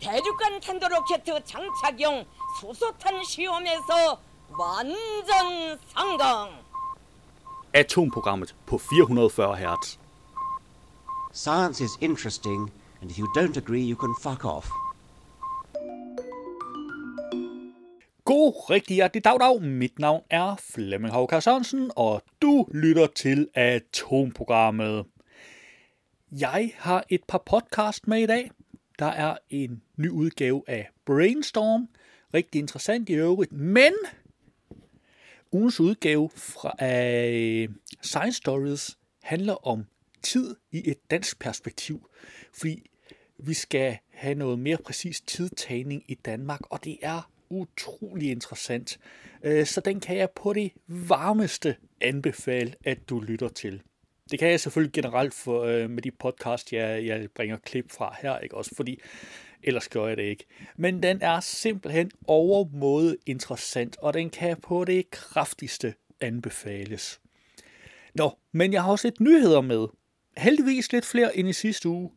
대륙간 탄도 로켓 장착용 수소탄 시험에서 완전 성공. Atomprogrammet på 440 Hz. Science is interesting, and if you don't agree, you can fuck off. God rigtig hjertelig dag, dag. Mit navn er Flemming Håkar Sørensen, og du lytter til Atomprogrammet. Jeg har et par podcast med i dag. Der er en ny udgave af Brainstorm. Rigtig interessant i øvrigt. Men ugens udgave fra af Science Stories handler om tid i et dansk perspektiv. Fordi vi skal have noget mere præcis tidtagning i Danmark, og det er utrolig interessant. Øh, så den kan jeg på det varmeste anbefale, at du lytter til. Det kan jeg selvfølgelig generelt for, øh, med de podcast, jeg, jeg bringer klip fra her, ikke også? Fordi ellers gør jeg det ikke. Men den er simpelthen overmåde interessant, og den kan på det kraftigste anbefales. Nå, men jeg har også lidt nyheder med. Heldigvis lidt flere end i sidste uge.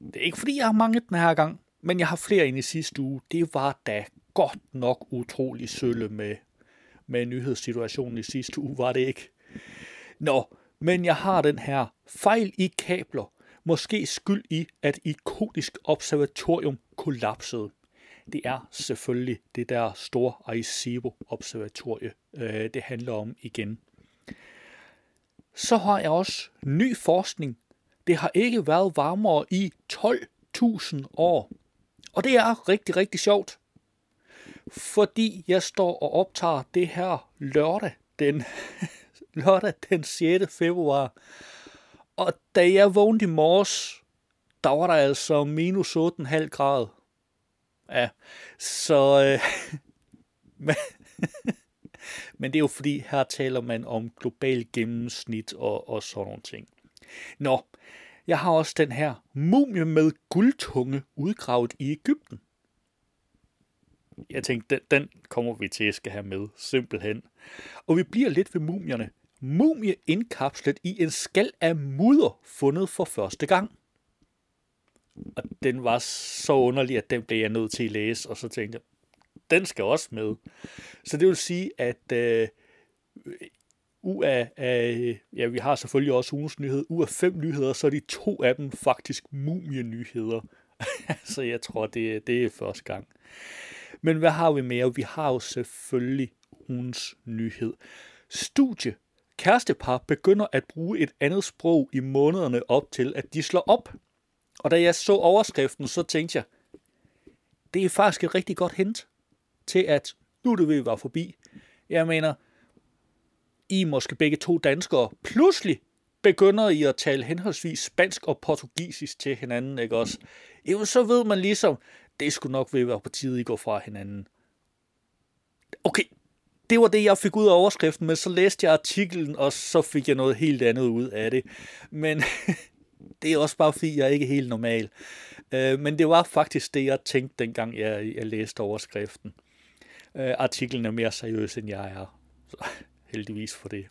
Det er ikke fordi, jeg har mange den her gang, men jeg har flere end i sidste uge. Det var da godt nok utrolig sølle med, med nyhedssituationen i sidste uge, var det ikke? Nå, men jeg har den her fejl i kabler, måske skyld i, at ikonisk observatorium kollapsede. Det er selvfølgelig det der store Arecibo-observatorie, øh, det handler om igen. Så har jeg også ny forskning. Det har ikke været varmere i 12.000 år. Og det er rigtig, rigtig sjovt. Fordi jeg står og optager det her lørdag den lørdag den 6. februar. Og da jeg vågnede i morges, der var der altså minus 8,5 grad. Ja, så... Øh, men, men det er jo fordi, her taler man om global gennemsnit og, og sådan nogle ting. Nå, jeg har også den her mumie med guldtunge udgravet i Ægypten. Jeg tænkte, den, den kommer vi til at skal have med, simpelthen. Og vi bliver lidt ved mumierne mumie indkapslet i en skal af mudder fundet for første gang. Og den var så underlig, at den blev jeg nødt til at læse, og så tænkte jeg, den skal også med. Så det vil sige, at øh, u af, af, ja, vi har selvfølgelig også ugens nyhed, u af fem nyheder, så er de to af dem faktisk mumienyheder. så jeg tror, det, det er første gang. Men hvad har vi mere? Vi har jo selvfølgelig ugens nyhed. Studie kærestepar begynder at bruge et andet sprog i månederne op til, at de slår op. Og da jeg så overskriften, så tænkte jeg, det er faktisk et rigtig godt hint til, at nu er det ved at være forbi. Jeg mener, I måske begge to danskere. Pludselig begynder I at tale henholdsvis spansk og portugisisk til hinanden, ikke også? Jo, så ved man ligesom, det skulle nok ved at være på tide, I går fra hinanden. Okay, det var det, jeg fik ud af overskriften, men så læste jeg artiklen, og så fik jeg noget helt andet ud af det. Men det er også bare, fordi jeg er ikke helt normal. Øh, men det var faktisk det, jeg tænkte, dengang jeg, jeg læste overskriften. Øh, artiklen er mere seriøs, end jeg er. Så heldigvis for det.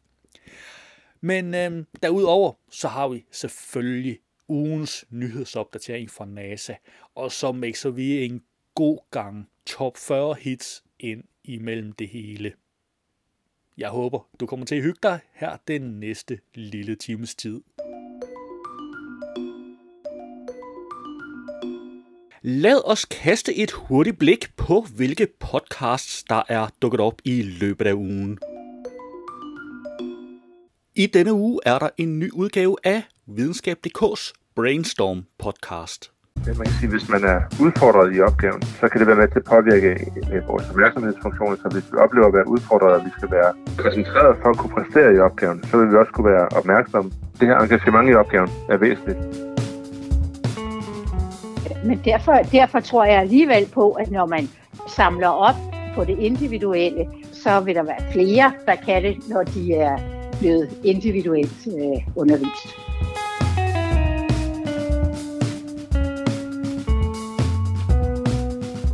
Men øh, derudover, så har vi selvfølgelig ugens nyhedsopdatering fra NASA, og så mixer vi en god gang top 40 hits ind imellem det hele. Jeg håber, du kommer til at hygge dig her den næste lille times tid. Lad os kaste et hurtigt blik på, hvilke podcasts, der er dukket op i løbet af ugen. I denne uge er der en ny udgave af Videnskab.dk's Brainstorm podcast. Men man kan sige, hvis man er udfordret i opgaven, så kan det være med til at påvirke øh, vores opmærksomhedsfunktioner. Så hvis vi oplever at være udfordret, og vi skal være koncentreret for at kunne præstere i opgaven, så vil vi også kunne være opmærksomme. Det her engagement i opgaven er væsentligt. Men derfor, derfor tror jeg alligevel på, at når man samler op på det individuelle, så vil der være flere, der kan det, når de er blevet individuelt øh, undervist.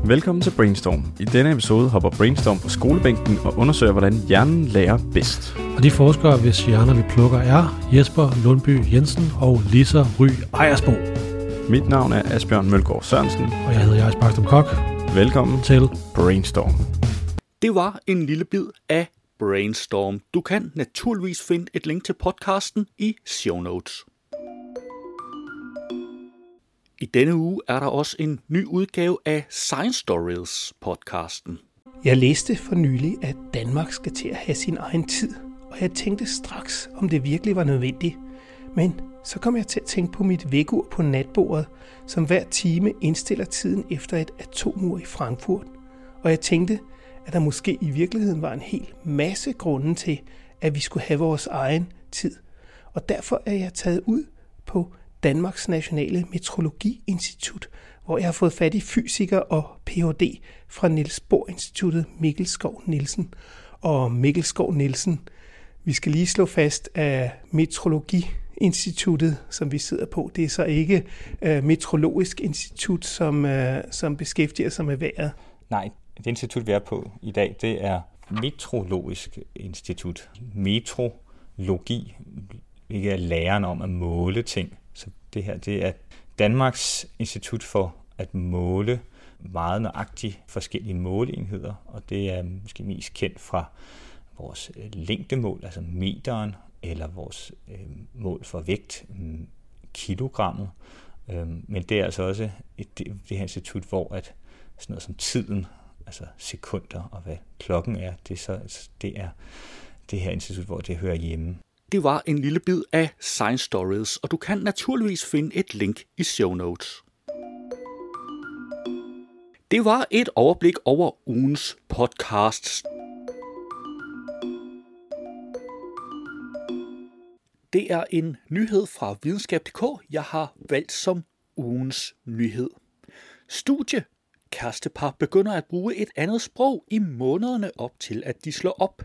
Velkommen til Brainstorm. I denne episode hopper Brainstorm på skolebænken og undersøger, hvordan hjernen lærer bedst. Og de forskere, hvis hjerner vi plukker, er Jesper Lundby Jensen og Lisa Ry Ejersbo. Mit navn er Asbjørn Mølgaard Sørensen. Og jeg hedder Jais Bagstrup Kok. Velkommen til Brainstorm. Det var en lille bid af Brainstorm. Du kan naturligvis finde et link til podcasten i show notes. I denne uge er der også en ny udgave af Science Stories podcasten. Jeg læste for nylig, at Danmark skal til at have sin egen tid, og jeg tænkte straks, om det virkelig var nødvendigt. Men så kom jeg til at tænke på mit vækkeur på natbordet, som hver time indstiller tiden efter et atomur i Frankfurt. Og jeg tænkte, at der måske i virkeligheden var en hel masse grunde til, at vi skulle have vores egen tid. Og derfor er jeg taget ud på Danmarks Nationale Metrologiinstitut, hvor jeg har fået fat i fysiker og Ph.D. fra Niels Bohr Instituttet Mikkel Skov Nielsen. Og Mikkel Skov Nielsen, vi skal lige slå fast, at Metrologiinstituttet, som vi sidder på, det er så ikke uh, Metrologisk Institut, som, uh, som beskæftiger sig med vejret. Nej, det institut, vi er på i dag, det er Metrologisk Institut. Metrologi, ikke er læren om at måle ting. Det her, det er Danmarks Institut for at måle meget nøjagtigt forskellige måleenheder, og det er måske mest kendt fra vores øh, længdemål, altså meteren, eller vores øh, mål for vægt, mm, kilogrammet. Øh, men det er altså også et, det, det her institut, hvor at sådan noget som tiden, altså sekunder og hvad klokken er, det er, så, det er det her institut, hvor det hører hjemme. Det var en lille bid af Science Stories, og du kan naturligvis finde et link i show notes. Det var et overblik over ugens podcasts. Det er en nyhed fra videnskab.dk, jeg har valgt som ugens nyhed. Studie. Kærestepar begynder at bruge et andet sprog i månederne op til, at de slår op.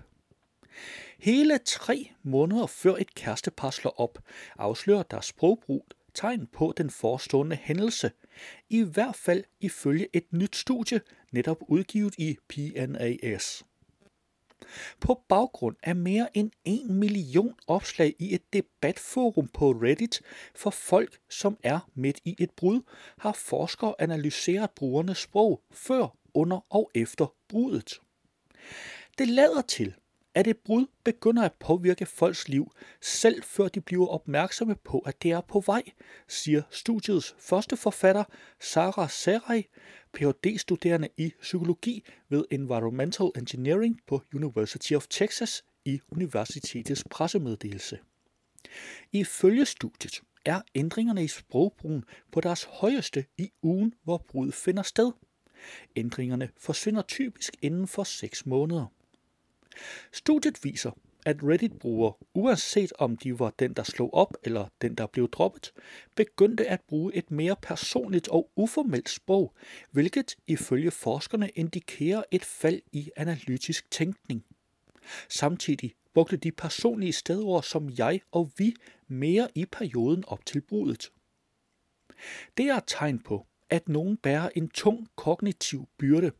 Hele tre måneder før et kærestepar slår op, afslører deres sprogbrug tegn på den forestående hændelse. I hvert fald ifølge et nyt studie, netop udgivet i PNAS. På baggrund af mere end en million opslag i et debatforum på Reddit for folk, som er midt i et brud, har forskere analyseret brugernes sprog før, under og efter brudet. Det lader til, at et brud begynder at påvirke folks liv, selv før de bliver opmærksomme på, at det er på vej, siger studiets første forfatter, Sarah Serai, Ph.D.-studerende i psykologi ved Environmental Engineering på University of Texas i universitetets pressemeddelelse. Ifølge studiet er ændringerne i sprogbrugen på deres højeste i ugen, hvor brud finder sted. Ændringerne forsvinder typisk inden for 6 måneder. Studiet viser, at Reddit-brugere, uanset om de var den, der slog op eller den, der blev droppet, begyndte at bruge et mere personligt og uformelt sprog, hvilket ifølge forskerne indikerer et fald i analytisk tænkning. Samtidig brugte de personlige stedord som jeg og vi mere i perioden op til brudet. Det er et tegn på, at nogen bærer en tung kognitiv byrde,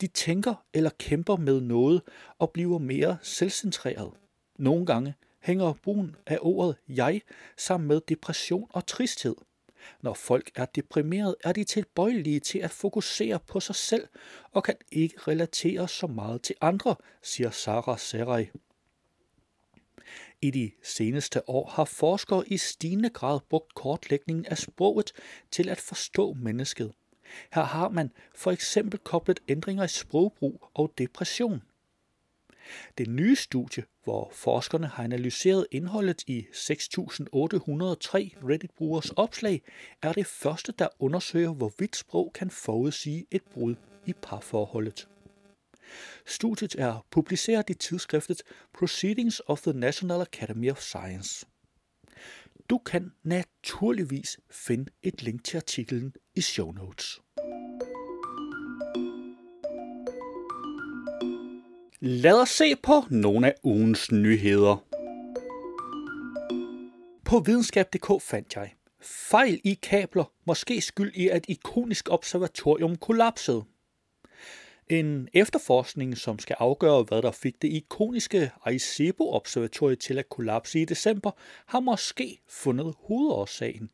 de tænker eller kæmper med noget og bliver mere selvcentreret. Nogle gange hænger brugen af ordet jeg sammen med depression og tristhed. Når folk er deprimeret, er de tilbøjelige til at fokusere på sig selv og kan ikke relatere så meget til andre, siger Sarah Serai. I de seneste år har forskere i stigende grad brugt kortlægningen af sproget til at forstå mennesket. Her har man for eksempel koblet ændringer i sprogbrug og depression. Det nye studie, hvor forskerne har analyseret indholdet i 6.803 Reddit-brugers opslag, er det første, der undersøger, hvorvidt sprog kan forudsige et brud i parforholdet. Studiet er publiceret i tidsskriftet Proceedings of the National Academy of Science. Du kan naturligvis finde et link til artiklen i show notes. Lad os se på nogle af ugens nyheder. På videnskab.dk fandt jeg fejl i kabler, måske skyld i at ikonisk observatorium kollapsede. En efterforskning, som skal afgøre, hvad der fik det ikoniske Arecibo-observatorium til at kollapse i december, har måske fundet hovedårsagen.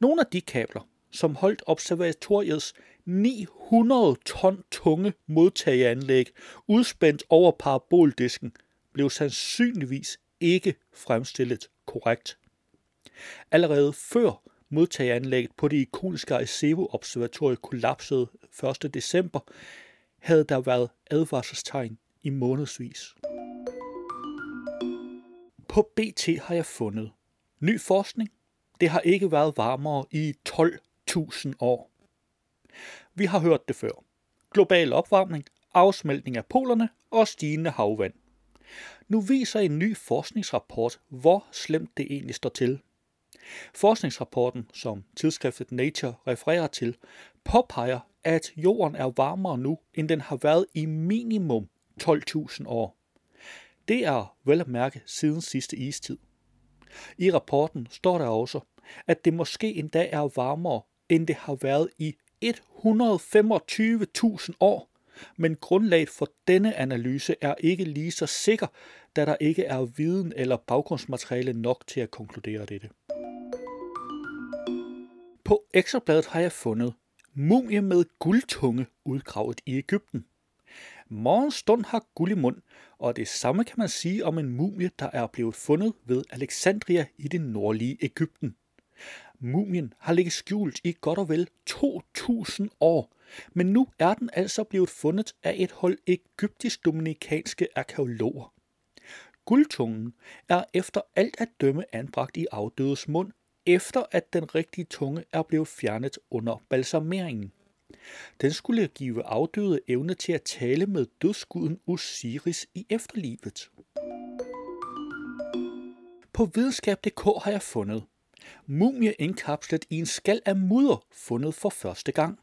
Nogle af de kabler, som holdt observatoriets 900 ton tunge modtageanlæg udspændt over paraboldisken, blev sandsynligvis ikke fremstillet korrekt. Allerede før modtageanlægget på det ikoniske Arecibo-observatorium kollapsede 1. december, havde der været advarselstegn i månedsvis. På BT har jeg fundet ny forskning. Det har ikke været varmere i 12.000 år. Vi har hørt det før. Global opvarmning, afsmeltning af polerne og stigende havvand. Nu viser en ny forskningsrapport, hvor slemt det egentlig står til. Forskningsrapporten, som tidsskriftet Nature refererer til, påpeger, at jorden er varmere nu, end den har været i minimum 12.000 år. Det er vel at mærke siden sidste istid. I rapporten står der også, at det måske endda er varmere, end det har været i 125.000 år, men grundlaget for denne analyse er ikke lige så sikker, da der ikke er viden eller baggrundsmateriale nok til at konkludere dette. På ekstrabladet har jeg fundet mumie med guldtunge udgravet i Ægypten. Morgenstund har guld i mund, og det samme kan man sige om en mumie, der er blevet fundet ved Alexandria i det nordlige Ægypten. Mumien har ligget skjult i godt og vel 2000 år, men nu er den altså blevet fundet af et hold egyptisk-dominikanske arkeologer. Guldtungen er efter alt at dømme anbragt i afdødes mund, efter at den rigtige tunge er blevet fjernet under balsameringen. Den skulle give afdøde evne til at tale med dødsguden Osiris i efterlivet. På videnskab.dk har jeg fundet mumie indkapslet i en skal af mudder fundet for første gang.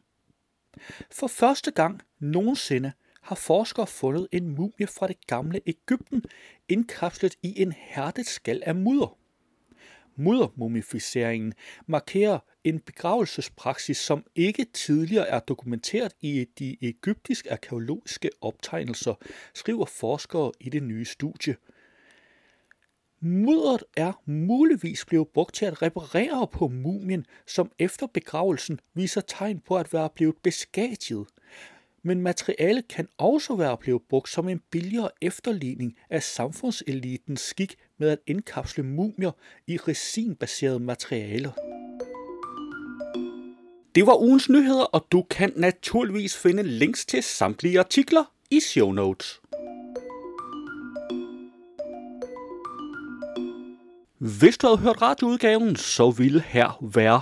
For første gang nogensinde har forskere fundet en mumie fra det gamle Ægypten indkapslet i en hærdet skal af mudder. Muddermumificeringen markerer en begravelsespraksis, som ikke tidligere er dokumenteret i de egyptiske arkeologiske optegnelser, skriver forskere i det nye studie. Mudderet er muligvis blevet brugt til at reparere på mumien, som efter begravelsen viser tegn på at være blevet beskadiget. Men materialet kan også være blevet brugt som en billigere efterligning af samfundselitens skik med at indkapsle mumier i resinbaserede materialer. Det var ugens nyheder, og du kan naturligvis finde links til samtlige artikler i show notes. Hvis du havde hørt radioudgaven, så ville her være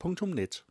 www.radioplay.net